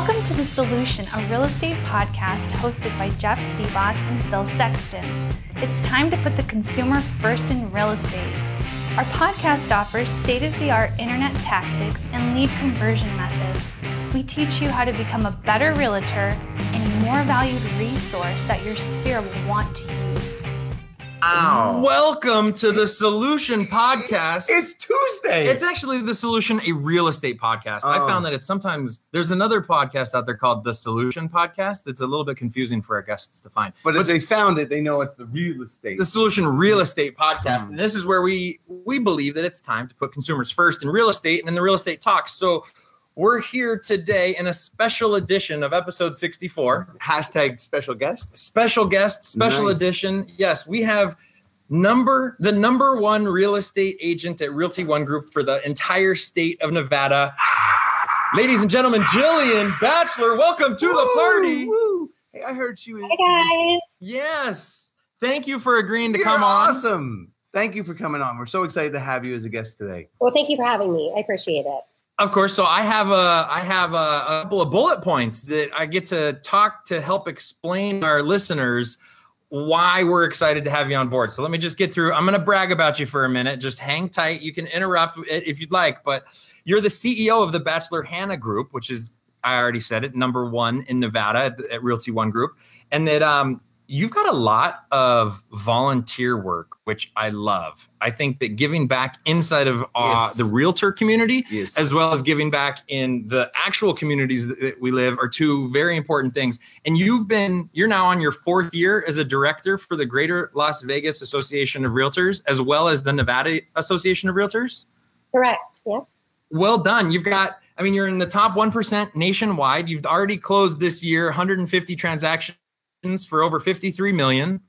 Welcome to The Solution, a real estate podcast hosted by Jeff Seabach and Phil Sexton. It's time to put the consumer first in real estate. Our podcast offers state of the art internet tactics and lead conversion methods. We teach you how to become a better realtor and a more valued resource that your sphere will want to use. Ow. Welcome to the Solution Podcast. It's Tuesday. It's actually the Solution, a real estate podcast. I Oh. found that it's sometimes there's another podcast out there called the Solution Podcast. That's a little bit confusing for our guests to find. but if they found it, they know it's the real estate. The Solution Real Estate Podcast, Mm. and this is where we we believe that it's time to put consumers first in real estate and in the real estate talks. So we're here today in a special edition of episode 64. Hashtag special guest. special guest, special Nice. edition. Yes, we have number the number one real estate agent at Realty One Group for the entire state of Nevada. Ladies and gentlemen, Jillian Batchelor, welcome to the party. Woo, woo. Hey, I heard you. was. Hi guys. Yes. Thank you for agreeing to You're come on. awesome. Thank you for coming on. We're so excited to have you as a guest today. Well, thank you for having me. I appreciate it. Of course. So I have a I have a, a couple of bullet points that I get to talk to help explain our listeners why we're excited to have you on board. So let me just get through. I'm going to brag about you for a minute. Just hang tight. You can interrupt if you'd like, but you're the CEO of the Batchelor Hannah Group, which is I already said it, number one in Nevada at, at Realty One Group, and that um, you've got a lot of volunteer work, which I love. I think that giving back inside of uh, Yes. the realtor community Yes. as well as giving back in the actual communities that- that we live are two very important things. And you've been, you're now on your fourth year as a director for the Greater Las Vegas Association of Realtors, as well as the Nevada Association of Realtors. Correct. Yeah. Well done. You've got, I mean, you're in the top 1% nationwide. You've already closed this year 150 transactions for over 53 million.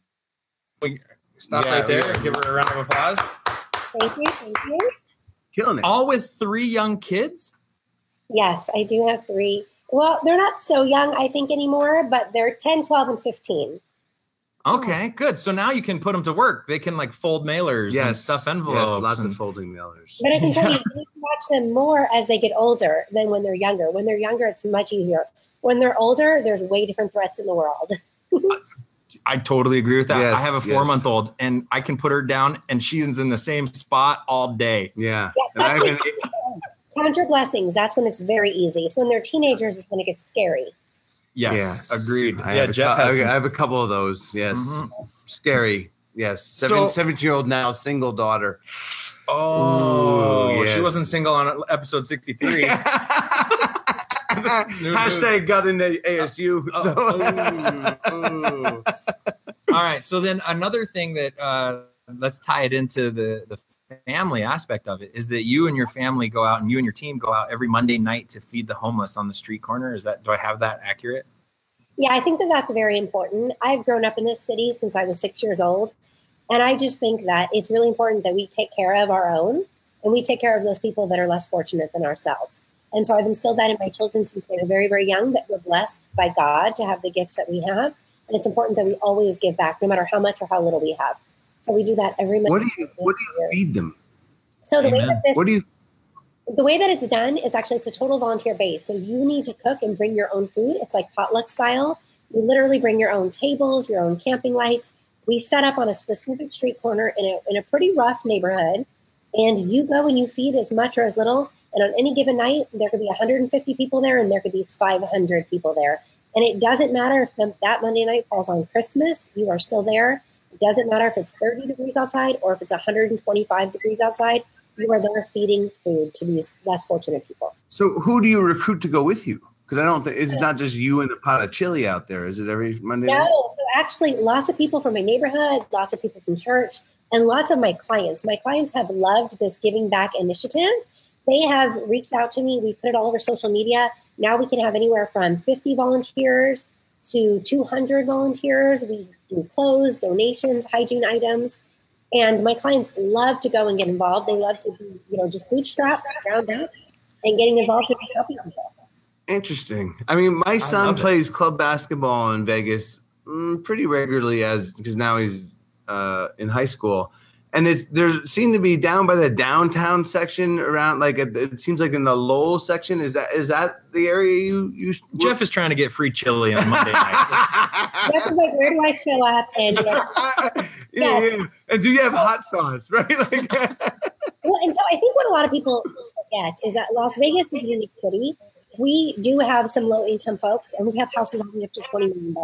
We stop Yeah, right there yeah. and give her a round of applause. Thank you. Thank you. Killing it. All with three young kids. Yes, I do have three. Well, they're not so young, I think, anymore, but they're 10, 12, and 15. Okay, good. So now you can put them to work. They can like fold mailers and stuff envelopes. Yes, lots and- of folding mailers. But I can tell you, you need to watch them more as they get older than when they're younger. When they're younger, it's much easier. When they're older, there's way different threats in the world. I totally agree with that. Yes, I have a yes. four month old and I can put her down and she's in the same spot all day. Yeah. Yeah, And I mean, Count your blessings. That's when it's very easy. It's when they're teenagers is when it gets scary. Yes, yes. agreed. I yeah, Jeff cou- has. I have a couple of those. Yes. Mhm. Scary. Yes. Seven, So- 17 year old now, single daughter. Oh, Ooh, she wasn't single on episode 63. Hashtag got in the ASU. Oh, so- ooh, ooh. All right. So then another thing that uh, let's tie it into the the family aspect of it is that you and your family go out and you and your team go out every Monday night to feed the homeless on the street corner. Is that do I have that accurate? Yeah, I think that that's very important. I've grown up in this city since I was six years old. And I just think that it's really important that we take care of our own and we take care of those people that are less fortunate than ourselves. And so I've instilled that in my children since they were very, very young that we're blessed by God to have the gifts that we have. And it's important that we always give back, no matter how much or how little we have. So we do that every month. what do you what do you feed them? So the way that this What do you the way that it's done is actually it's a total volunteer base. So you need to cook and bring your own food. It's like potluck style. You literally bring your own tables, your own camping lights. We set up on a specific street corner in a in a pretty rough neighborhood, and you go and you feed as much or as little. And on any given night, there could be 150 people there, and there could be 500 people there. And it doesn't matter if that Monday night falls on Christmas, you are still there. It doesn't matter if it's 30 degrees outside or if it's 125 degrees outside you are there feeding food to these less fortunate people. so who do you recruit to go with you? Because I don't think it's not just you and a pot of chili out there. Is it every Monday? No, night? so actually, lots of people from my neighborhood, lots of people from church, and lots of my clients. My clients have loved this giving back initiative. They have reached out to me. We put it all over social media. Now we can have anywhere from 50 volunteers to 200 volunteers. We do clothes, donations, hygiene items. And my clients love to go and get involved. They love to be, you know, just bootstrapped, ground up, and getting involved in helping people. Interesting. I mean, my son love it. plays club basketball in Vegas mm, pretty regularly, as because now he's uh, in high school, and it's there's seem to be down by the downtown section around like it, it seems like in the Lowell section. Is that is that the area you you? Jeff is trying to get free chili on Monday night. Jeff is like, where do I show up? And yeah, Yes. yeah. And do you have hot sauce? Right, like. Well, and so I think what a lot of people forget is that Las Vegas is a unique city. We do have some low income folks, and we have houses only up to $20 million.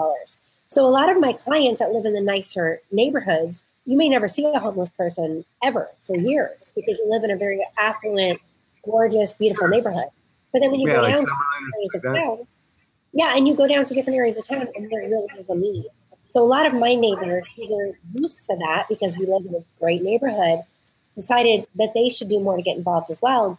So a lot of my clients that live in the nicer neighborhoods, you may never see a homeless person ever for years because you live in a very affluent, gorgeous, beautiful neighborhood. But then when you Yeah, go like down to areas of town, yeah, and you go down to different areas of town, and there really is a need. So a lot of my neighbors who were used to that because we live in a great neighborhood decided that they should do more to get involved as well.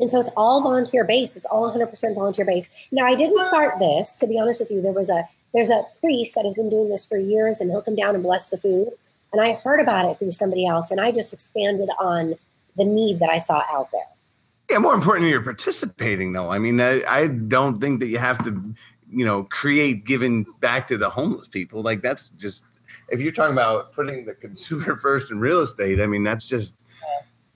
And so it's all volunteer based. It's all 100% volunteer based. Now I didn't start this. To be honest with you, there was a there's a priest that has been doing this for years, and he'll come down and bless the food. And I heard about it through somebody else, and I just expanded on the need that I saw out there. Yeah, more importantly, you're participating, though. I mean, I, I don't think that you have to, you know, create giving back to the homeless people. Like that's just if you're talking about putting the consumer first in real estate. I mean, that's just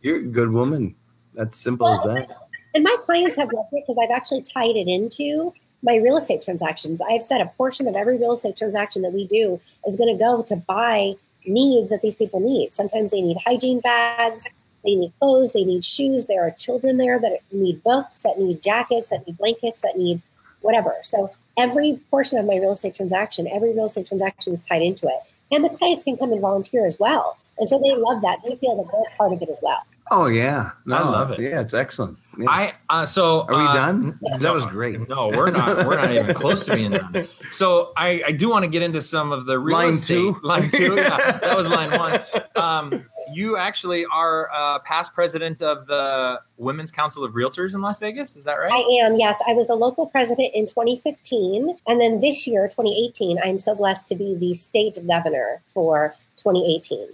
you're a good woman. That's simple as that. And my clients have loved it because I've actually tied it into my real estate transactions. I've said a portion of every real estate transaction that we do is going to go to buy needs that these people need. Sometimes they need hygiene bags, they need clothes, they need shoes. There are children there that need books, that need jackets, that need blankets, that need whatever. So every portion of my real estate transaction, every real estate transaction is tied into it. And the clients can come and volunteer as well. And so they love that. They feel that they're part of it as well. Oh yeah, no, I love it. Yeah, it's excellent. Yeah. I uh, so Are we uh, done? n- That was great. No, we're not. We're not even close to being done. So I, I do want to get into some of the real Line estate. two? Line two. Yeah, that was line one. Um, you actually are uh, past president of the Women's Council of Realtors in Las Vegas. Is that right? I am, yes. I was the local president in 2015. And then this year, 2018, I'm so blessed to be the state governor for 2018.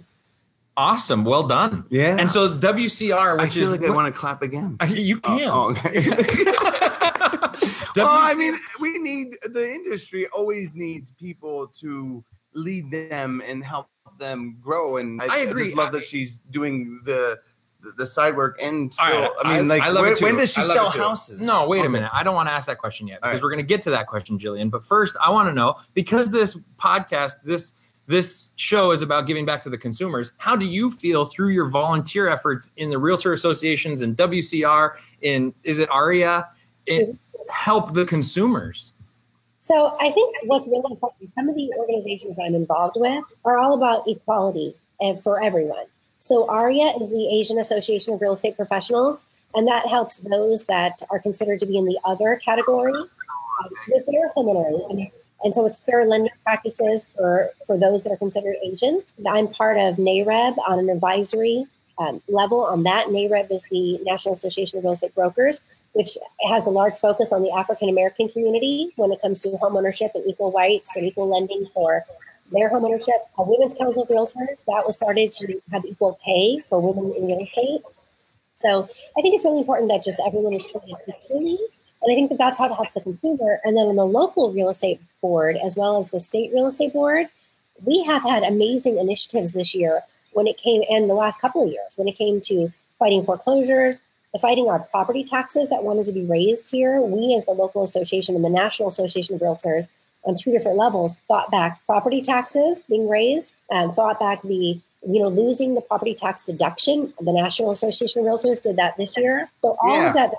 Awesome. Well done. Yeah. And so WCR, which I feel is like I want to clap again. you Oh, oh can. oh, okay. WCR well, I mean, we need the industry always needs people to lead them and help them grow. And I, I agree. just love that she's doing the the, side work and still. Right, I mean, like, love where- it when does she sell houses? No, wait a minute. I don't want to ask that question yet because right. we're going to get to that question, Jillian. But first, I want to know because this podcast, this this show is about giving back to the consumers. How do you feel through your volunteer efforts in the realtor associations and WCR in is it AREAA? Help the consumers. So I think what's really important, some of the organizations I'm involved with are all about equality and for everyone. So AREAA is the Asian Association of Real Estate Professionals, and that helps those that are considered to be in the other category with their. And, so it's fair lending practices for, for those that are considered Asian. I'm part of NAREB on an advisory um, level on that. NAREB is the National Association of Real Estate Brokers which has a large focus on the African American community when it comes to homeownership and equal rights and equal lending for their homeownership. A Women's Council of Realtors that was started to have equal pay for women in real estate. So I think it's really important that just everyone is treated equally. And I think that that's how it helps the consumer. And then on the local real estate board, as well as the state real estate board, we have had amazing initiatives this year when it came, and the last couple of years, when it came to fighting foreclosures, the fighting our property taxes that wanted to be raised here. We, as the local association and the National Association of Realtors, on two different levels, fought back property taxes being raised, and fought back the you know losing the property tax deduction. The National Association of Realtors did that this year. So all Yeah. of that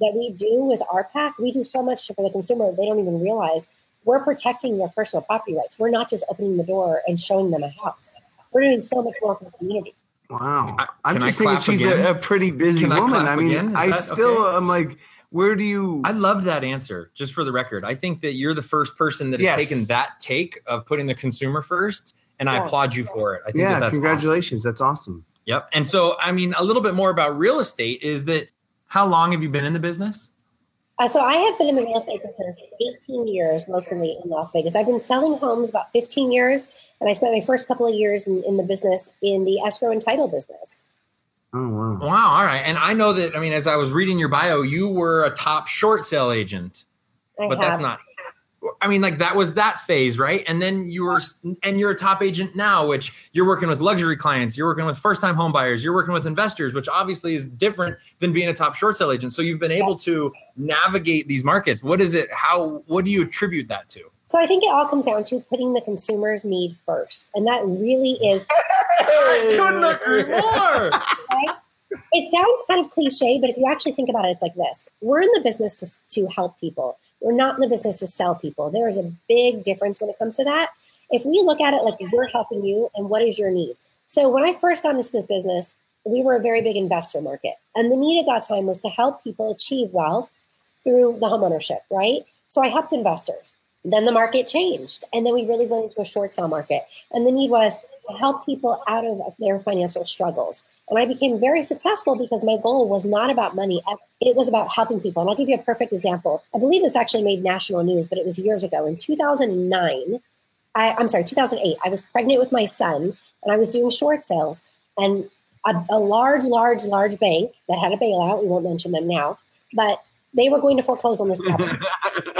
that we do with our pack, we do so much for the consumer they don't even realize. We're protecting their personal property rights. We're not just opening the door and showing them a house. We're doing so much more for the community. Wow. I- I'm can I just thinking she's a, a pretty busy Can woman. clap I mean, again? I that still okay? am like, where do you? I love that answer. Just for the record, I think that you're the first person that has Yes. taken that take of putting the consumer first, and I applaud you for it. I think yeah, that that's awesome. congratulations. That's awesome. Yep. And so, I mean, a little bit more about real estate is that how long have you been in the business? Uh, so I have been in the real estate business 18 years, mostly in Las Vegas. I've been selling homes about 15 years, and I spent my first couple of years in, in the business in the escrow and title business. Oh wow. Wow. All right. And I know that, I mean, as I was reading your bio, you were a top short sale agent, I but have. that's not. I mean, like that was that phase, right? And then you were, and you're a top agent now, which you're working with luxury clients, you're working with first time home buyers, you're working with investors, which obviously is different than being a top short sale agent. So you've been able to navigate these markets. What is it? How, what do you attribute that to? So I think it all comes down to putting the consumer's need first. And that really is. I couldn't agree more. Right? It sounds kind of cliche, but if you actually think about it, it's like this we're in the business to, to help people. We're not in the business to sell people. There is a big difference when it comes to that. If we look at it like we're helping you and what is your need? So when I first got into this business, we were a very big investor market. And the need at that time was to help people achieve wealth through the homeownership, right? So I helped investors. Then the market changed. And then we really went into a short sale market. And the need was to help people out of their financial struggles. And I became very successful because my goal was not about money. It was about helping people. And I'll give you a perfect example. I believe this actually made national news, but it was years ago. In 2009, I, am sorry, 2008, I was pregnant with my son and I was doing short sales. And a, a large, large, large bank that had a bailout, we won't mention them now, but they were going to foreclose on this property.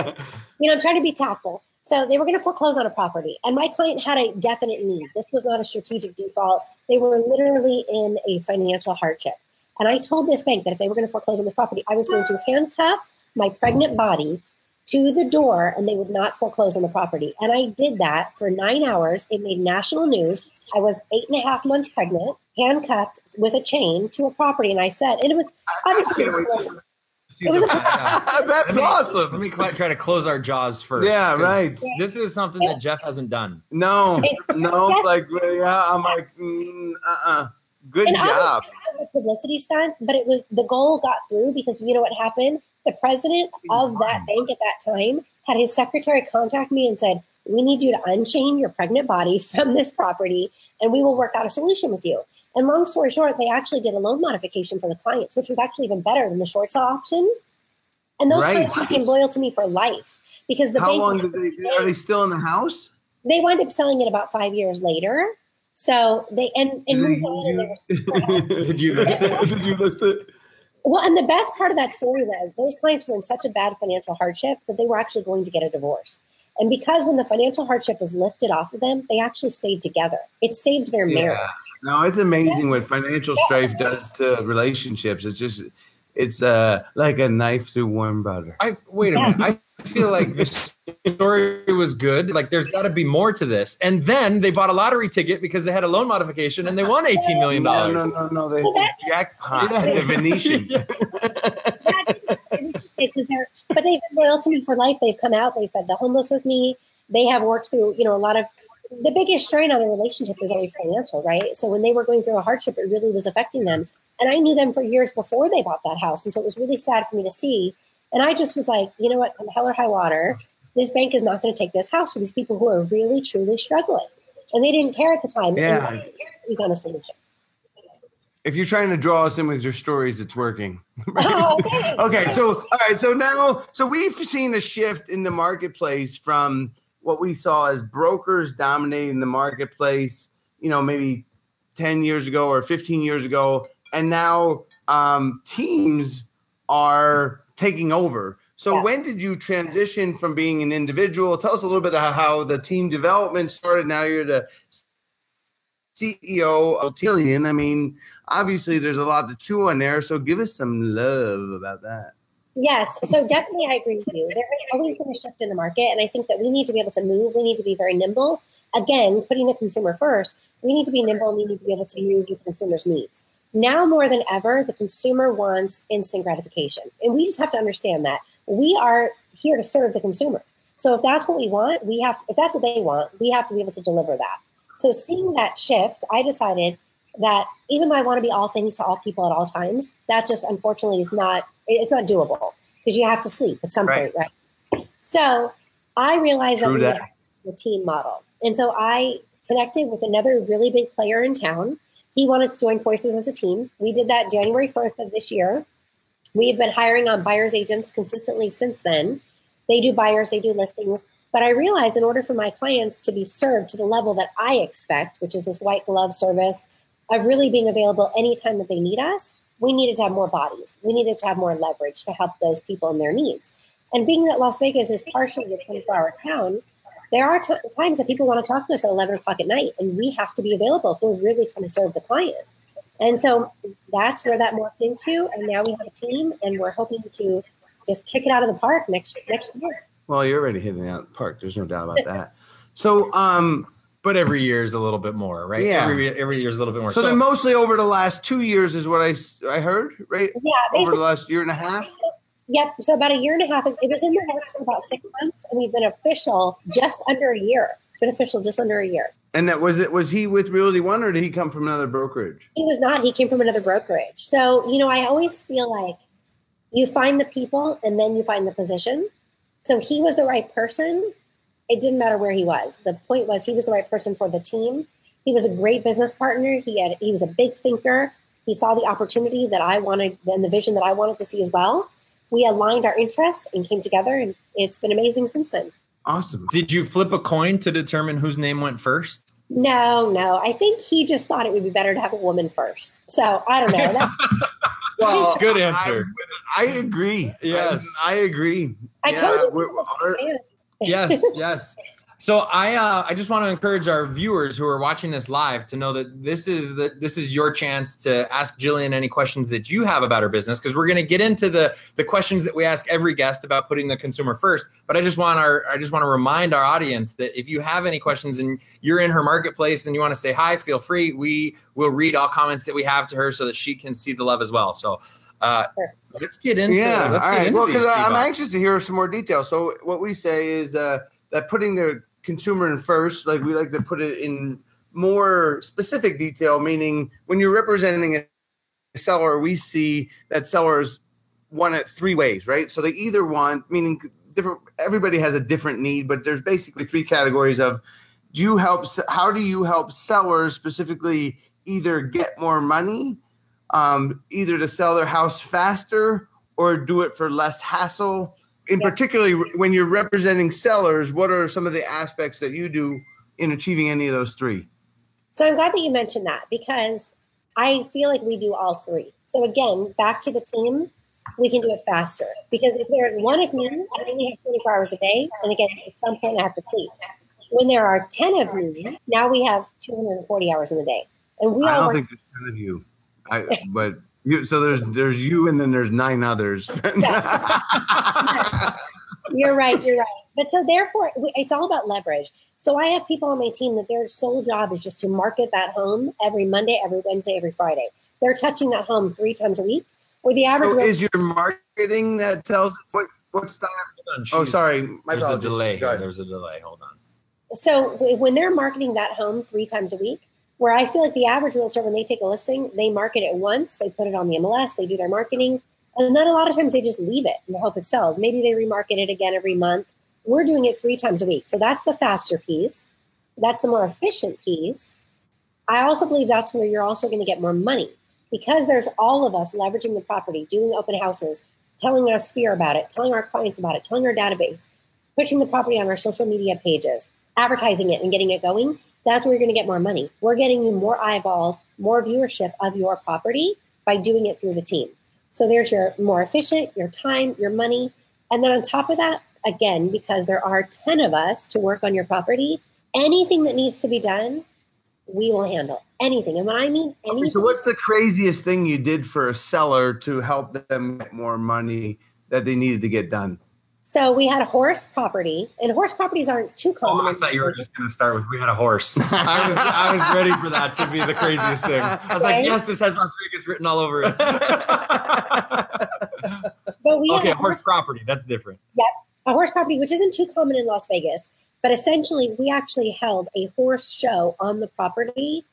you know, I'm trying to be tactful. So they were going to foreclose on a property, and my client had a definite need. This was not a strategic default. They were literally in a financial hardship. And I told this bank that if they were going to foreclose on this property, I was going to handcuff my pregnant body to the door and they would not foreclose on the property. And I did that for nine hours. It made national news. I was eight and a half months pregnant, handcuffed with a chain to a property. And I said, and it was obviously it was That's let me, awesome. Let me try to close our jaws first. Yeah, right. This is something that Jeff hasn't done. No, no, like yeah, I'm like, mm, uh-uh. Good and job. I was a publicity stunt, but it was the goal got through because you know what happened? The president of that bank at that time had his secretary contact me and said, "We need you to unchain your pregnant body from this property, and we will work out a solution with you." And long story short, they actually did a loan modification for the clients, which was actually even better than the short sale option. And those right. clients became loyal to me for life because the how bank long did they? Are they still in the house? They wound up selling it about five years later. So they and, and moved on. And they were did you list it? Did you list it? Well, and the best part of that story was those clients were in such a bad financial hardship that they were actually going to get a divorce. And because when the financial hardship was lifted off of them, they actually stayed together. It saved their marriage. Yeah. No, it's amazing what financial strife does to relationships. It's just, it's uh, like a knife through warm butter. I wait a minute. I feel like this story was good. Like there's got to be more to this. And then they bought a lottery ticket because they had a loan modification and they won eighteen million dollars. No, no, no, no. They jackpot. the Venetian. because they're but they've been loyal to me for life. They've come out, they've fed the homeless with me. They have worked through, you know, a lot of the biggest strain on a relationship is always financial, right? So when they were going through a hardship, it really was affecting them. And I knew them for years before they bought that house. And so it was really sad for me to see. And I just was like, you know what, come hell or high water, this bank is not going to take this house for these people who are really, truly struggling. And they didn't care at the time. Yeah. We got a solution if you're trying to draw us in with your stories, it's working. Oh, okay. okay. So, all right. So now, so we've seen a shift in the marketplace from what we saw as brokers dominating the marketplace, you know, maybe 10 years ago or 15 years ago. And now um, teams are taking over. So, yeah. when did you transition from being an individual? Tell us a little bit about how the team development started. Now you're the CEO of Tillian. I mean, obviously there's a lot to chew on there, so give us some love about that. Yes, so definitely I agree with you. There has always been a shift in the market, and I think that we need to be able to move. We need to be very nimble. Again, putting the consumer first, we need to be nimble and we need to be able to move with the consumers' needs. Now more than ever, the consumer wants instant gratification. And we just have to understand that. We are here to serve the consumer. So if that's what we want, we have if that's what they want, we have to be able to deliver that. So seeing that shift, I decided that even though I want to be all things to all people at all times, that just unfortunately is not it's not doable because you have to sleep at some right. point, right? So I realized True that, that. the team model. And so I connected with another really big player in town. He wanted to join forces as a team. We did that January 1st of this year. We have been hiring on buyers agents consistently since then. They do buyers, they do listings. But I realized in order for my clients to be served to the level that I expect, which is this white glove service of really being available anytime that they need us, we needed to have more bodies. We needed to have more leverage to help those people in their needs. And being that Las Vegas is partially a 24 hour town, there are t- times that people want to talk to us at 11 o'clock at night, and we have to be available if we're really trying to serve the client. And so that's where that morphed into. And now we have a team, and we're hoping to just kick it out of the park next next year. Well, you're already hitting it out the park. There's no doubt about that. So, um, but every year is a little bit more, right? Yeah. Every, every year is a little bit more. so, then mostly over the last two years is what I, I heard, right? Yeah, Over the last year and a half. yep. So about a year and a half. It was in the works for about six months, and we've been official just under a year. Been official just under a year. And that was it. Was he with Realty One, or did he come from another brokerage? He was not. He came from another brokerage. So, you know, I always feel like you find the people and then you find the position. So he was the right person. It didn't matter where he was. The point was he was the right person for the team. He was a great business partner. He had he was a big thinker. He saw the opportunity that I wanted and the vision that I wanted to see as well. We aligned our interests and came together and it's been amazing since then. Awesome. Did you flip a coin to determine whose name went first? No, no. I think he just thought it would be better to have a woman first. So I don't know. That, Well, Good answer. I, I agree. Yes. I, I agree. I Yeah, told you. we're- he was a our- fan. yes, yes. So I uh, I just want to encourage our viewers who are watching this live to know that this is the this is your chance to ask Jillian any questions that you have about her business because we're going to get into the the questions that we ask every guest about putting the consumer first. But I just want our I just want to remind our audience that if you have any questions and you're in her marketplace and you want to say hi, feel free. We will read all comments that we have to her so that she can see the love as well. So uh, let's get into yeah. let's all get right. into Well, because I'm anxious to hear some more details. So what we say is uh, that putting the consumer in first, like we like to put it in more specific detail, meaning when you're representing a seller, we see that sellers want it three ways, right? So they either want, meaning different. Everybody has a different need, but there's basically three categories of do you help how do you help sellers specifically either get more money um, either to sell their house faster or do it for less hassle in Yeah. particularly when you're representing sellers what are some of the aspects that you do in achieving any of those three So I'm glad that you mentioned that because I feel like we do all three. So again, back to the team, we can do it faster because if there's one of me, I only have 24 hours a day, and again, at some point I have to sleep. When there are 10 of me, now we have 240 hours in a day, and we i all don't work. think there's 10 of you I, but you so there's there's you and then there's nine others You're right. You're right. But so therefore, it's all about leverage. So I have people on my team that their sole job is just to market that home every Monday, every Wednesday, every Friday. They're touching that home three times a week. Where the average so is your marketing that tells what what style on, oh sorry my There's a delay Go There's a delay. Hold on. So when they're marketing that home three times a week, where I feel like the average realtor, when they take a listing, they market it once, they put it on the MLS, they do their marketing, and then a lot of times they just leave it and hope it sells. Maybe they remarket it again every month. We're doing it three times a week. So that's the faster piece. That's the more efficient piece. I also believe that's where you're also going to get more money because there's all of us leveraging the property, doing open houses, telling our sphere about it, telling our clients about it, telling our database, pushing the property on our social media pages, advertising it and getting it going. That's where you're going to get more money. We're getting you more eyeballs, more viewership of your property by doing it through the team. So there's your more efficient, your time, your money. And then on top of that, again, because there are 10 of us to work on your property, anything that needs to be done, we will handle anything. And when I mean anything, Okay, so what's the craziest thing you did for a seller to help them get more money that they needed to get done? So we had a horse property, and horse properties aren't too Oh, common. I in thought you were just going to start with we had a horse. I was I was ready for that to be the craziest thing. I was like, yes, this has Las Vegas written all over it. But we okay, had a horse property. That's different. Yep, a horse property, which isn't too common in Las Vegas. But essentially, we actually held a horse show on the property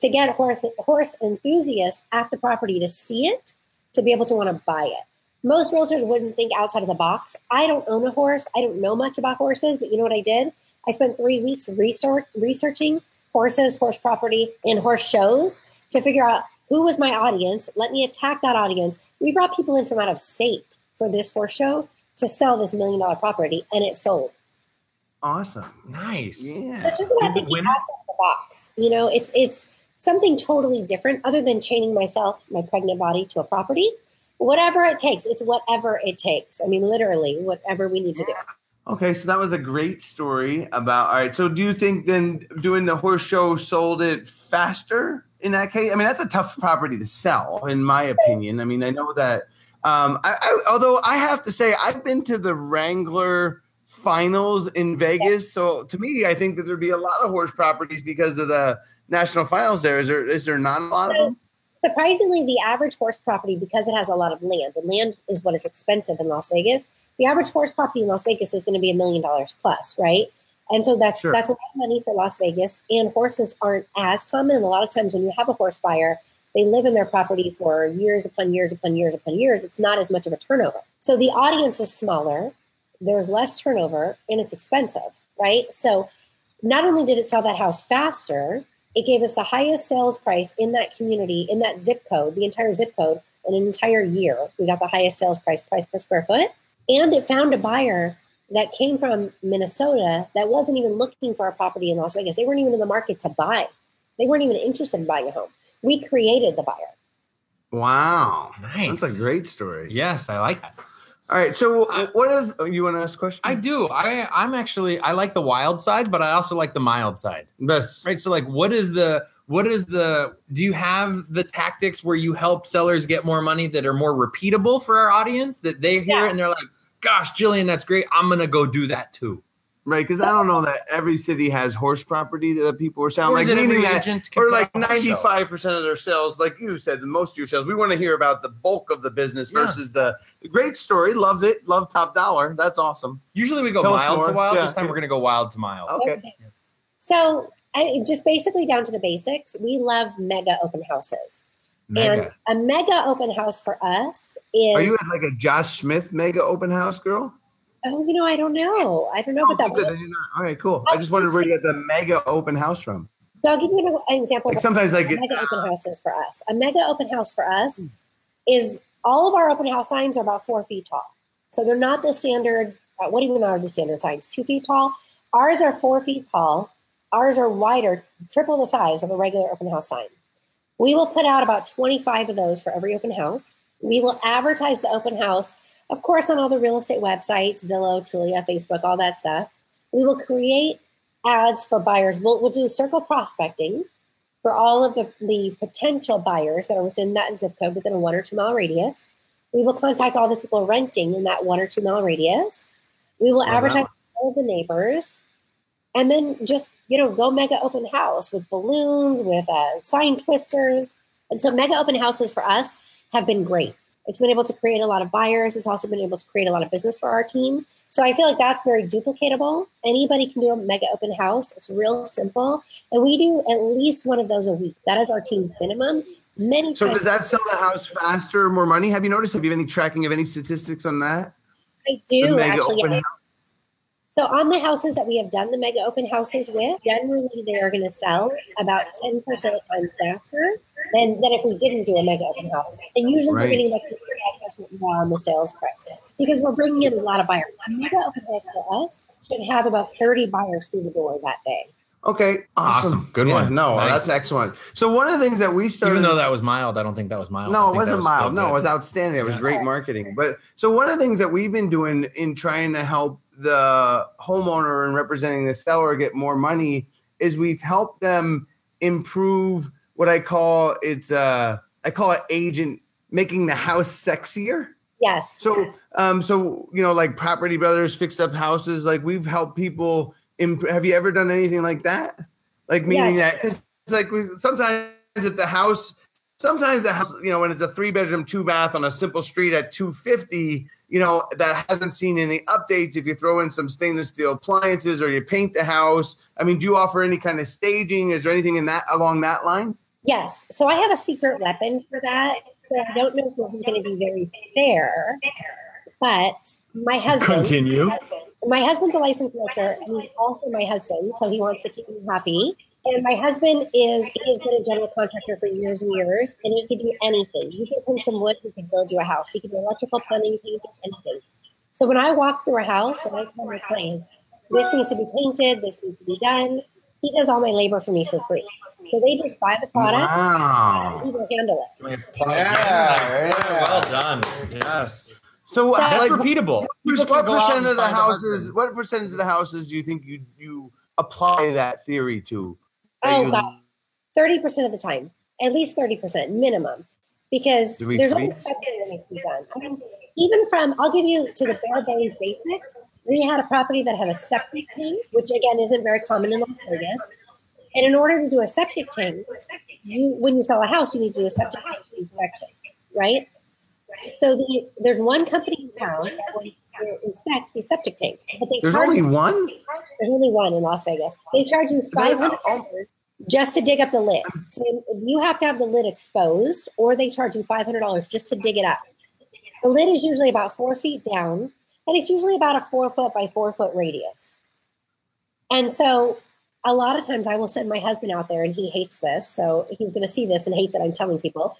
to get horse, horse enthusiasts at the property to see it, to be able to want to buy it. Most realtors wouldn't think outside of the box. I don't own a horse. I don't know much about horses, but you know what I did? I spent three weeks research, researching horses, horse property, and horse shows to figure out who was my audience. Let me attack that audience. We brought people in from out of state for this horse show to sell this million dollar property, and it sold. Awesome. Nice. Yeah. But just about thinking it win? outside the box. You know, it's it's something totally different other than chaining myself, my pregnant body to a property. Whatever it takes. It's whatever it takes. I mean, literally, whatever we need to do. Okay, so that was a great story about. All right, so do you think then doing the horse show sold it faster in that case? I mean, that's a tough property to sell, in my opinion. I mean, I know that. Um, I, I, although I have to say, I've been to the Wrangler finals in Vegas, so to me, I think that there'd be a lot of horse properties because of the national finals. There is there is there not a lot of them? Surprisingly, the average horse property, because it has a lot of land, and land is what is expensive in Las Vegas the average horse property in Las Vegas is going to be a million dollars plus, right? And so that's sure. that's a lot of money for Las Vegas. And horses aren't as common. And a lot of times when you have a horse buyer, they live in their property for years upon years upon years upon years. It's not as much of a turnover. So the audience is smaller, there's less turnover, and it's expensive, right? So not only did it sell that house faster, it gave us the highest sales price in that community, in that zip code, the entire zip code, in an entire year. We got the highest sales price, price per square foot. And it found a buyer that came from Minnesota that wasn't even looking for a property in Las Vegas. They weren't even in the market to buy. They weren't even interested in buying a home. We created the buyer. Wow. Nice. That's a great story. Yes, I like that. All right. So what is oh, you want to ask a question? I do. I I'm actually I like the wild side, but I also like the mild side. Yes. Right. So like what is the what is the do you have the tactics where you help sellers get more money that are more repeatable for our audience that they hear yeah. it and they're like gosh, Jillian, that's great. I'm gonna go do that too. Right, because I don't know that every city has horse property that people are selling. Or like meaning that, or like ninety five percent of their sales, like you said, most of your sales. We want to hear about the bulk of the business yeah. versus the, the, great story. Loved it. Love top dollar. That's awesome. Usually we go Tell mild to wild. Yeah. This time we're gonna go wild to mild. Okay. okay. So I, just basically down to the basics. We love mega open houses. Mega. And a mega open house for us is. Are you like a Josh Smith mega open house girl? Oh, you know, I don't know. I don't know oh, about that. Good. All right, cool. I just wondered where you get the mega open house from. So I'll give you an example. Like sometimes like mega open houses for us. A mega open house for us hmm. is all of our open house signs are about four feet tall. So they're not the standard. Uh, what even are the standard signs? Two feet tall. Ours are four feet tall. Ours are wider, triple the size of a regular open house sign. We will put out about 25 of those for every open house. We will advertise the open house, of course, on all the real estate websites, Zillow, Trulia, Facebook, all that stuff. We will create ads for buyers. We'll, we'll do circle prospecting for all of the, the potential buyers that are within that zip code within a one or two mile radius. We will contact all the people renting in that one or two mile radius. We will advertise all the neighbors and then just you know go mega open house with balloons with uh, sign twisters and so mega open houses for us have been great it's been able to create a lot of buyers. It's also been able to create a lot of business for our team. So i feel like that's very duplicatable. Anybody can do a mega open house. It's real simple. And we do at least one of those a week. That is our team's minimum. Many so does that sell the house faster more money? Have you noticed? Have you any tracking of any statistics on that? I do actually. yeah. So on the houses that we have done the mega open houses with, generally they are going to sell about 10% times faster than, than if we didn't do a mega open house. And usually right. we're getting like 55% more on the sales price because we're bringing in a lot of buyers. A mega open house for us should have about 30 buyers through the door that day. Okay, awesome. awesome. Good yeah, one. No, nice. that's excellent. So one of the things that we started, even though that was mild, I don't think that was mild. No, it wasn't was mild. No, it was outstanding. It was great marketing. But so one of the things that we've been doing in trying to help the homeowner and representing the seller get more money is we've helped them improve what I call it's uh I call it agent making the house sexier. Yes. So um so you know like Property Brothers fixed up houses like we've helped people imp- have you ever done anything like that? Like meaning yes. that cuz like we, sometimes if the house sometimes the house you know when it's a 3 bedroom 2 bath on a simple street at 250 you know, that hasn't seen any updates, if you throw in some stainless steel appliances or you paint the house, I mean, do you offer any kind of staging? Is there anything in that along that line? Yes. So I have a secret weapon for that. So I don't know if this is going to be very fair, but my husband. Continue. My husband's a licensed realtor, and he's also my husband, so he wants to keep me happy. And my husband is he has been a general contractor for years and years, and he can do anything. You can put some wood, he can build you a house. He can do electrical, plumbing, painting, anything. So when I walk through a house and I tell my clients, this needs to be painted, this needs to be done, He does all my labor for me for free. So they just buy the product, Wow. he will handle it. Yeah, yeah. Well done. Yes. So, So- like, repeatable. People what can go out percent of the houses? husband. What percentage of the houses do you think you you apply that theory to? That Oh you- god, thirty percent of the time, at least thirty percent minimum, because Do there's agree? always something that needs to be done. I mean, even from I'll give you to the bare bones basic. We had a property that had a septic tank, which again isn't very common in Las Vegas. And in order to do a septic tank, you when you sell a house, you need to do a septic tank inspection, right? So the, there's one company in town that will inspect the septic tank, but they There's charge only you- one. there's only one in Las Vegas. They charge you five hundred dollars just to dig up the lid. So you have to have the lid exposed, or they charge you five hundred dollars just to dig it up. The lid is usually about four feet down, and it's usually about a four foot by four foot radius. And so, a lot of times, I will send my husband out there, and he hates this, so he's going to see this and hate that I'm telling people.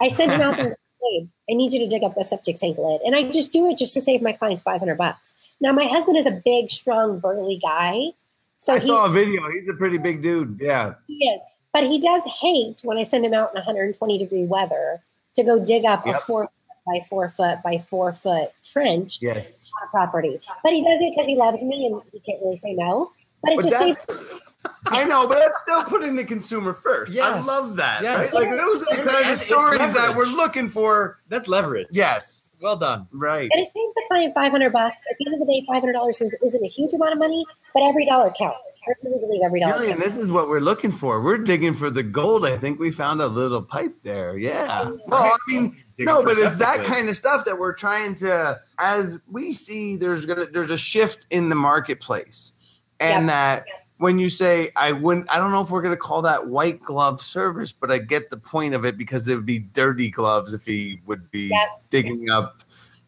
I send him out there. Babe, I need you to dig up the septic tank lid, and I just do it just to save my clients five hundred bucks. Now, my husband is a big, strong, burly guy. So I he, saw a video. He's a pretty big dude. Yeah. he is. But he does hate when I send him out in 120 degree weather to go dig up a four by four foot by four foot trench Yes. on a property. But he does it because he loves me and he can't really say no. But it But just saves I know, but that's still putting the consumer first. I love that. Yes. Right? Like those are the And- kind of stories that we're looking for. That's leverage. Yes. Well done. Right. and it saves the client 500 bucks. At the end of the day, $500 is- isn't a huge amount of money, but every dollar counts. I really believe every dollar Jillian, counts. this is what we're looking for. We're digging for the gold. I think we found a little pipe there. Yeah. Well, I mean, no, but it's that septic kind of stuff that we're trying to. As we see, there's gonna there's a shift in the marketplace, and Yep. that when you say I wouldn't, I don't know if we're gonna call that white glove service, but I get the point of it because it would be dirty gloves if he would be Yep. digging up.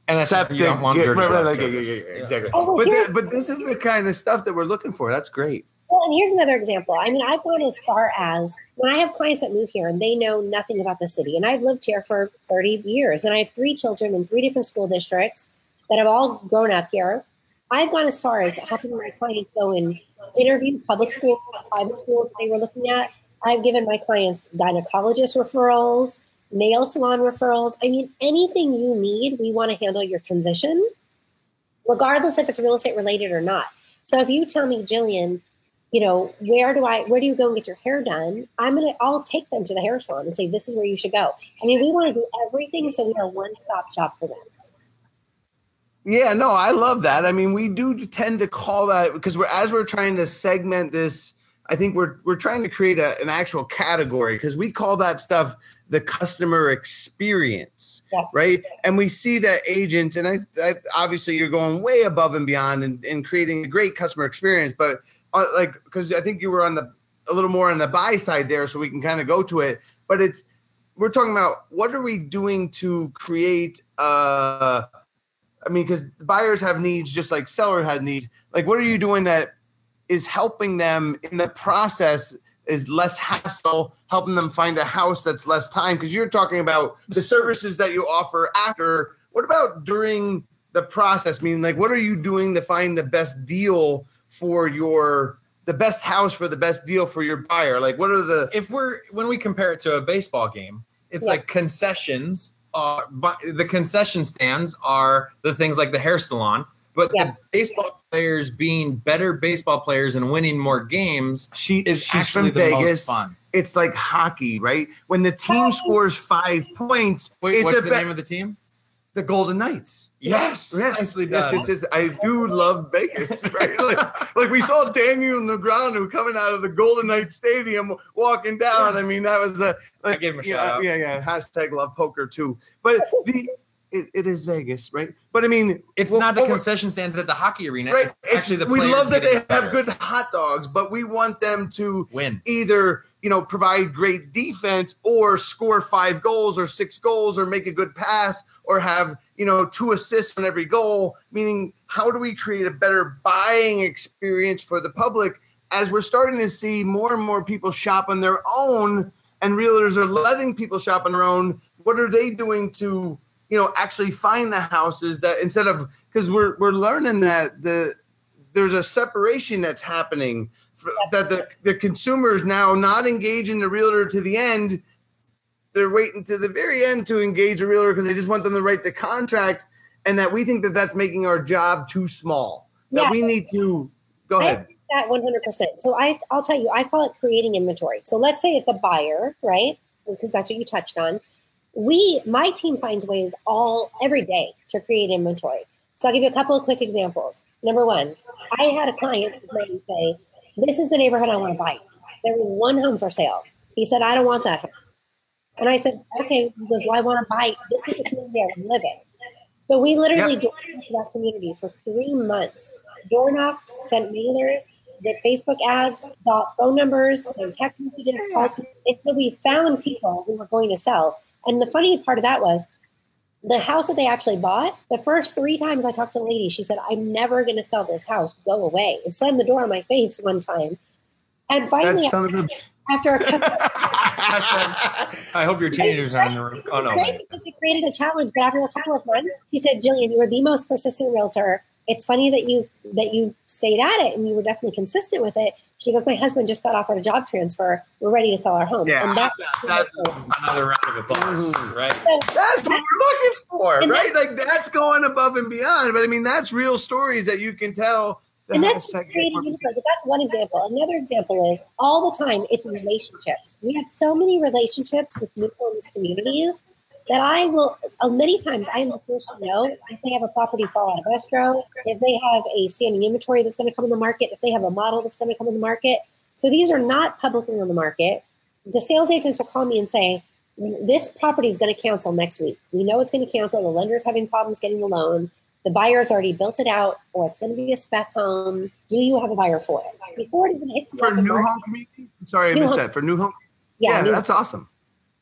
And that's you don't want yeah, dirty right, right, gloves like, yeah, service. yeah, yeah, Yeah. exactly. Oh, but, here's- th- but this is the kind of stuff that we're looking for. That's great. Well, and here's another example. I mean, I've gone as far as when I have clients that move here and they know nothing about the city, and I've lived here for 30 years, and I have three children in three different school districts that have all grown up here. I've gone as far as having my clients go and interview public schools, private schools they were looking at. I've given my clients gynecologist referrals, nail salon referrals. I mean, anything you need, we want to handle your transition, regardless if it's real estate related or not. So if you tell me, Jillian, you know, where do I, where do you go and get your hair done? I'm gonna, I'll take them to the hair salon and say, this is where you should go. I mean, we want to do everything so we are one stop shop for them. Yeah, no, I love that. I mean, we do tend to call that because we're as we're trying to segment this. I think we're we're trying to create a, an actual category because we call that stuff the customer experience, right? And we see that agents, and I, I obviously you're going way above and beyond and, and creating a great customer experience, but uh, like because I think you were on the a little more on the buy side there, so we can kind of go to it. But it's we're talking about what are we doing to create uh I mean, because buyers have needs just like sellers have needs. Like, what are you doing that is helping them in the process? Is less hassle, helping them find a house that's less time. Because you're talking about the services that you offer after. What about during the process? Meaning, like, what are you doing to find the best deal for your the best house for the best deal for your buyer? Like, what are the if we're when we compare it to a baseball game, it's Yeah. like concessions. Uh, but the concession stands are the things like the hair salon. But Yeah. the baseball players being better baseball players and winning more games she is she's actually from the Vegas. most fun. It's like hockey, right? When the team scores five points, Wait, it's what's a the be- name of the team? The Golden Knights. Yes, Yes, nicely done. yes, yes. I do love Vegas, right? like, like we saw Daniel Negreanu coming out of the Golden Knights Stadium walking down. I mean, that was a like, I gave him a yeah, shout out. yeah, yeah. Hashtag love poker too. But the it, it is Vegas, right? But I mean, It's well, not the concession stands at the hockey arena. right. It's, actually the we love that they have better. good hot dogs, but we want them to win. either you know provide great defense or score five goals or six goals or make a good pass or have you know two assists on every goal. Meaning how do we create a better buying experience for the public as we're starting to see more and more people shop on their own and realtors are letting people shop on their own? What are they doing to you know actually find the houses that instead of because we're we're learning that the there's a separation that's happening that the, the consumers now not engaging the realtor to the end. They're waiting to the very end to engage a realtor because they just want them to write the contract, and that we think that that's making our job too small. That Yeah. we need to go I ahead. that 100%. So I, I'll tell you, I call it creating inventory. So let's say it's a buyer, right? Because that's what you touched on. We, my team finds ways all every day to create inventory. So I'll give you a couple of quick examples. Number one, I had a client say, "This is the neighborhood I want to buy." There was one home for sale. He said, "I don't want that home," and I said, "Okay." He goes, "Well, I want to buy. This is the community I to live in." So we literally Yep. door that community for three months. Door knocked, sent mailers, did Facebook ads, got phone numbers, sent text messages, calls, until we found people who were going to sell. And the funny part of that was the house that they actually bought, the first three times I talked to a lady, she said, I'm never going to sell this house. Go away. And slammed the door on my face one time. And finally, That son of a. after a couple I hope your teenagers are in the room. Oh no. It created a challenge. But after a couple of months, she said, "Jillian, you were the most persistent realtor. It's funny that you that you stayed at it and you were definitely consistent with it." She goes, "My husband just got offered a job transfer. We're ready to sell our home." Yeah, and that, That's another round of applause, Mhm. right? so, That's what we're looking for, And right? Like that's going above and beyond. But I mean, that's real stories that you can tell. the and that's hashtag creating network- inventory. But that's one example. Another example is all the time it's relationships. We have so many relationships with new homes communities that I will uh, many times I am the first to know if they have a property fall out of escrow, if they have a standing inventory that's going to come in the market, if they have a model that's going to come in the market. So these are not publicly on the market. The sales agents will call me and say, "This property is going to cancel next week. We know it's going to cancel. The lender's having problems getting the loan. The buyer's already built it out, or it's going to be a spec home. Do you have a buyer for it? Before it even hits the for new home community. Sorry, I missed home. that. For new home. yeah, Yeah, new that's awesome.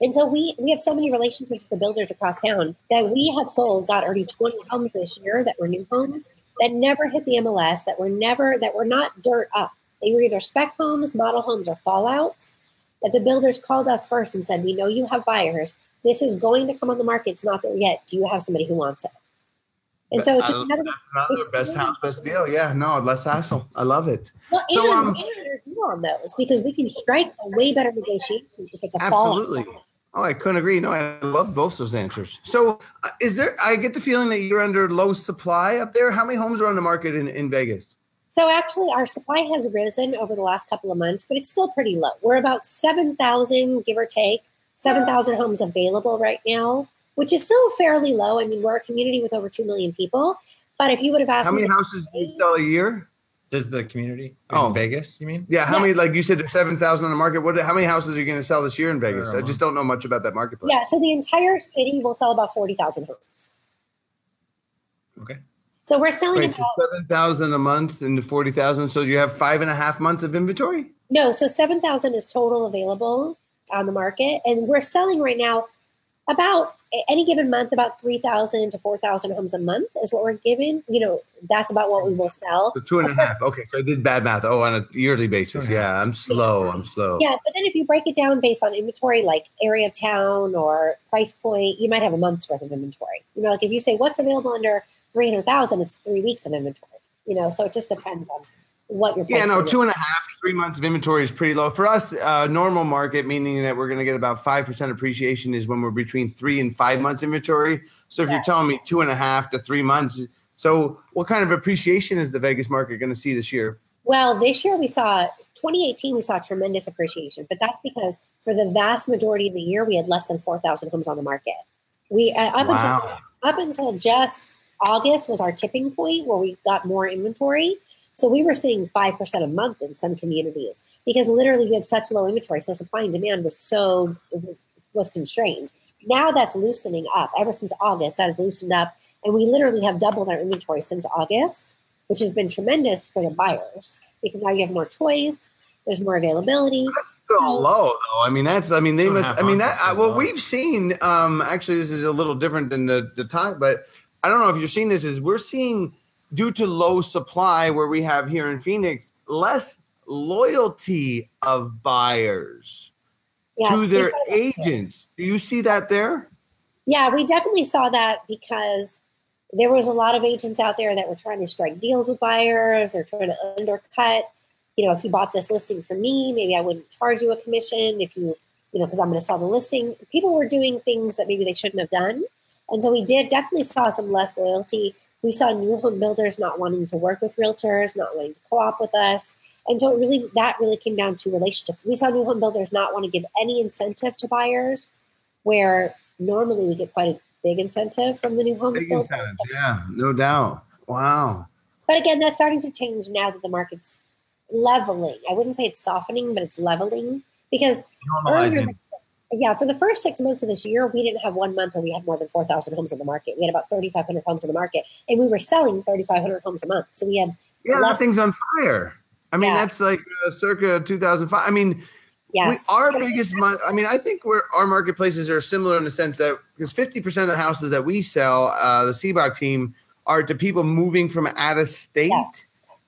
And so we we have so many relationships with the builders across town that we have sold got already 20 homes this year that were new homes that never hit the MLS, that were never that were not dirt up. They were either spec homes, model homes, or fallouts. That the builders called us first and said, "We know you have buyers. This is going to come on the market. It's not there yet. Do you have somebody who wants it?" And so it's I- just another Another best house, best deal. Yeah, no, less hassle. I love it. well, and, um, and on those because we can strike a way better negotiation if it's a fallout. Absolutely. Oh, I couldn't agree. No, I love both those answers. So, uh, is there? I get the feeling that you're under low supply up there. How many homes are on the market in, in Vegas? So actually, our supply has risen over the last couple of months, but it's still pretty low. We're about 7,000, give or take, 7,000 homes available right now, which is still fairly low. I mean, we're a community with over 2 million people. But if you would have asked How many houses do you sell a year? Does the community in Oh. Vegas? You mean? Yeah, how Yeah. many? Like you said, there's seven thousand on the market. What? How many houses are you going to sell this year in Vegas? I just don't know much about that marketplace. yeah, so the entire city will sell about 40,000 homes. Okay. So we're selling Wait, so seven thousand a month into forty thousand. So you have five and a half months of inventory. no, so 7,000 is total available on the market. And we're selling right now about any given month, about 3,000 to 4,000 homes a month is what we're giving. You know, that's about what we will sell. So two and a half. Okay, so I did bad math. Oh, on a yearly basis. Two and a Yeah, I'm slow. I'm slow. Yeah, but then if you break it down based on inventory, like area of town or price point, you might have a month's worth of inventory. You know, like if you say what's available under 300,000, it's three weeks of inventory. You know, so it just depends on what your Yeah, no, two and a half, three months of inventory is pretty low for us. Uh, normal market, meaning that we're going to get about five percent appreciation, is when we're between three and five months inventory. So if Yeah. you're telling me two and a half to three months, so what kind of appreciation is the Vegas market going to see this year? Well, this year we saw 2018 we saw tremendous appreciation, but that's because for the vast majority of the year we had less than 4,000 homes on the market. We uh, up Wow. until up until just August was our tipping point where we got more inventory. So we were seeing 5% a month in some communities because literally we had such low inventory. So supply and demand was so, it was, was constrained. Now that's loosening up. Ever since August, that has loosened up. And we literally have doubled our inventory since August, which has been tremendous for the buyers because now you have more choice. There's more availability. That's still low, though. I mean, that's. I mean, they Two and a must. I mean, that. that. is I, still what low. we've seen. Um, actually, this is a little different than the the time, but I don't know if you're seeing this. Is we're seeing due to low supply, where we have here in Phoenix, less loyalty of buyers Yes, to their agents. Do you see that there? Yeah, we definitely saw that because there was a lot of agents out there that were trying to strike deals with buyers or trying to undercut. you know, if you bought this listing from me, maybe I wouldn't charge you a commission if you, you know, because I'm going to sell the listing. People were doing things that maybe they shouldn't have done. And so we did definitely saw some less loyalty. We saw new home builders not wanting to work with realtors, not wanting to co-op with us. And so it really that really came down to relationships. We saw new home builders not want to give any incentive to buyers, where normally we get quite a big incentive from the new home builders. yeah, no doubt. Wow. But again, that's starting to change now that the market's leveling. I wouldn't say it's softening, but it's leveling because earlier, Normalizing. Yeah, for the first six months of this year, we didn't have one month where we had more than 4,000 homes on the market. We had about 3,500 homes on the market, and we were selling 3,500 homes a month. So we had, Yeah, Less- that thing's on fire. I mean, Yeah. that's like uh, circa 2005. I mean, yes, we, our biggest I mean, I think we're, our marketplaces are similar in the sense that because 50% of the houses that we sell, uh, the Seabach team, are to people moving from out of state. Yeah.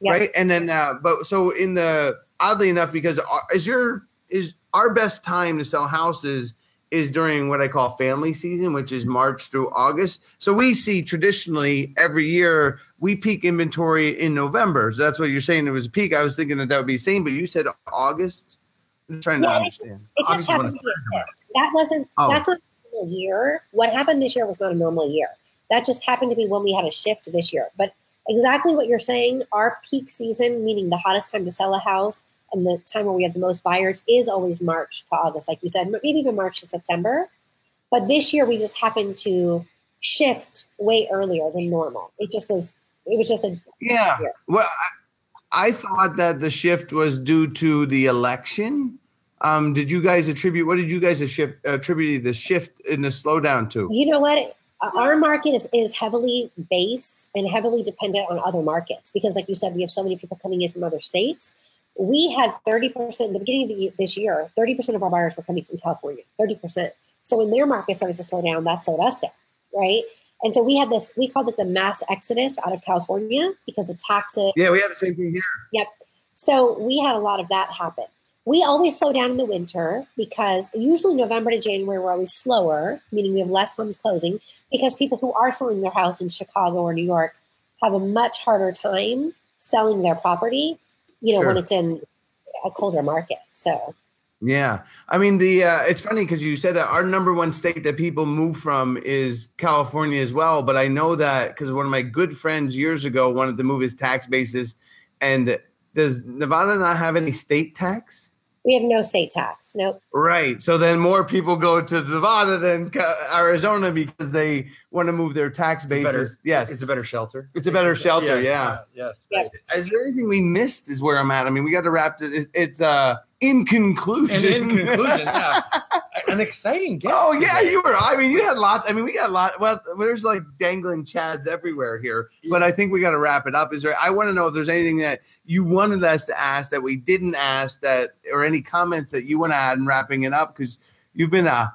Yeah. Right. And then, uh, but so in the, oddly enough, because our, is your, is our best time to sell houses is during what I call family season, which is March through August. So we see traditionally every year we peak inventory in November. So that's what you're saying. It was a peak. I was thinking that that would be the same, but you said August. I'm just trying to understand. it just is when happened to be a shift. That wasn't, Oh. that's not a normal year. What happened this year was not a normal year. That just happened to be when we had a shift this year. But exactly what you're saying, our peak season, meaning the hottest time to sell a house and the time where we have the most buyers, is always March to August, like you said, maybe even March to September. But this year we just happened to shift way earlier than normal. It just was, it was just a, Yeah. Yeah. Well, I, I thought that the shift was due to the election. Um, did you guys attribute? What did you guys attribute the shift in the slowdown to? you know what? Our market is, is heavily based and heavily dependent on other markets because, like you said, we have so many people coming in from other states. We had 30% in the beginning of the, this year, 30% of our buyers were coming from California, 30%. So when their market started to slow down, that slowed us down, right? And so we had this, we called it the mass exodus out of California because of taxes. Yeah, we had the same thing here. Yep. So we had a lot of that happen. We always slow down in the winter because usually November to January we're always slower, meaning we have less homes closing because people who are selling their house in Chicago or New York have a much harder time selling their property, you know, when it's in a colder market. So Yeah, I mean the uh, it's funny because you said that our number one state that people move from is California as well. But I know that because one of my good friends years ago wanted to move his tax basis, and does Nevada not have any state tax? We have no state tax. Nope. Right. So then more people go to Nevada than Arizona because they want to move their tax bases. basis. better- yes, It's a better shelter. It's a better shelter, yeah. Yes. Yeah. Is there anything we missed? Is where I'm at. I mean, we got to wrap it. it- It's uh in conclusion. And in conclusion, yeah, an exciting guest. Oh yeah, today. you were. I mean, you had lots. I mean, we got a lot. Well, there's like dangling chads everywhere here. But I think we got to wrap it up. Is there? I want to know if there's anything that you wanted us to ask that we didn't ask that, or any comments that you want to add in wrapping it up because you've been a.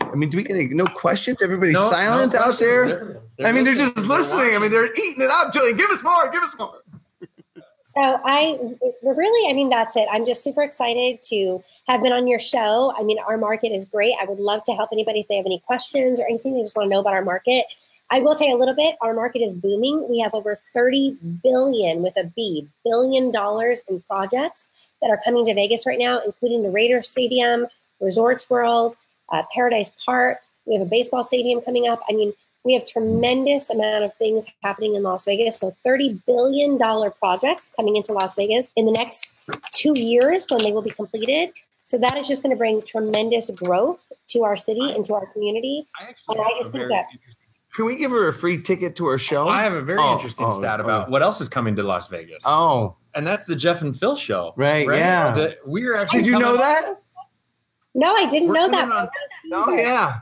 I mean, do we get any, no questions? Everybody's No- silent no out there. questions. They're- I mean, they're just listening. I mean, they're eating it up. Jillian, give us more. Give us more. So I really, I mean, that's it. I'm just super excited to have been on your show. I mean, our market is great. I would love to help anybody if they have any questions or anything they just want to know about our market. I will tell you a little bit. Our market is booming. We have over 30 billion with a B, billion dollars in projects that are coming to Vegas right now, including the Raiders Stadium, Resorts World, uh, Paradise Park. We have a baseball stadium coming up. I mean, we have tremendous amount of things happening in Las Vegas. So $30 billion projects coming into Las Vegas in the next two years when they will be completed. So that is just going to bring tremendous growth to our city and to our community. I actually And I just think very that- interesting- Can we give her a free ticket to her show? I have a very Oh, interesting oh, stat oh. about what else is coming to Las Vegas. Oh, and that's the Jeff and Phil show. Right, yeah. The- we're actually. did you know that? No, I didn't We're know that. on- Oh yeah.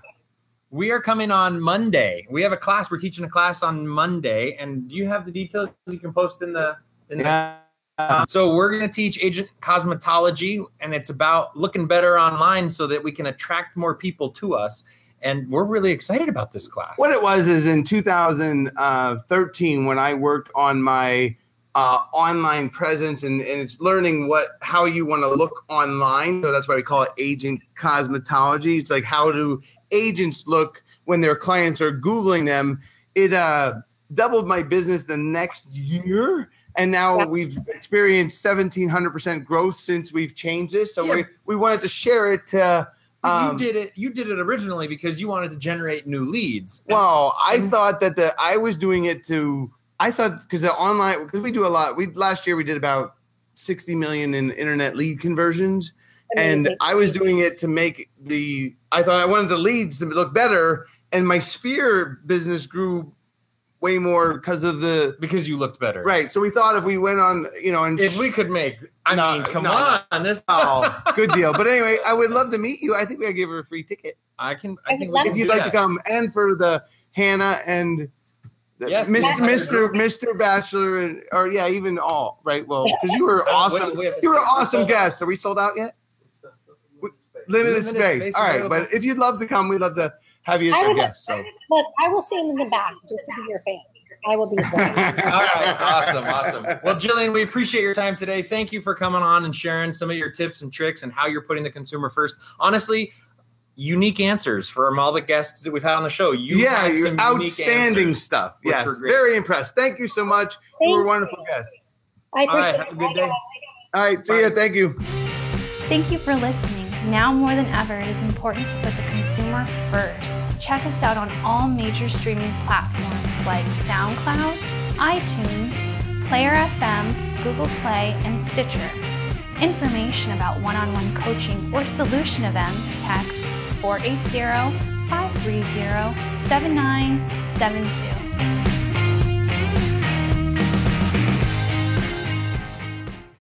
We are coming on Monday. We have a class. We're teaching a class on Monday, and do you have the details you can post in the in the Yeah. Uh, so we're going to teach agent cosmetology, and it's about looking better online so that we can attract more people to us. And we're really excited about this class. What it was is in 2013 when I worked on my uh, online presence and, and it's learning what how you want to look online. So that's why we call it agent cosmetology. It's like how do agents look when their clients are googling them. It uh, doubled my business the next year and now Yep. we've experienced seventeen hundred percent growth since we've changed this. So Yeah. we we wanted to share it to. Um, you did it. You did it originally because you wanted to generate new leads. Well, I thought that the I was doing it to I thought because the online because we do a lot. We last year we did about sixty million in internet lead conversions, and I was doing it to make the. I thought I wanted the leads to look better, and my Sphere business grew way more because of the because you looked better. right. So we thought if we went on, you know, and If we could make, I No, mean, come no. on, this. oh, good deal. But anyway, I would love to meet you. I think we gotta give her a free ticket I can. I I think would love we if you'd like that. to come, and for the Hannah and Yes, Mr. Mr. Mr. Batchelor, and or yeah, even all right. Well, because you were awesome. wait, we have- You were awesome sold out. guests. Are we sold out yet? Limited, Limited space. space All right, but if you'd love to come, we'd love to have you as a guest. So. Look, I will stand in the back just to be your fan. I will be there. All right, awesome, awesome. Well, Jillian, we appreciate your time today. Thank you for coming on and sharing some of your tips and tricks and how you're putting the consumer first. Honestly, unique answers from all the guests that we've had on the show. You yeah, had you're some outstanding answers. stuff. which Yes, were very impressed. Thank you so much. you were Thank wonderful guests. I All right, appreciate have a good day. All right, see Bye. ya. Thank you. Thank you for listening. Now more than ever, it is important to put the consumer first. Check us out on all major streaming platforms like SoundCloud, iTunes, Player FM, Google Play, and Stitcher. Information about one on one coaching or solution events, text 480 530 7972.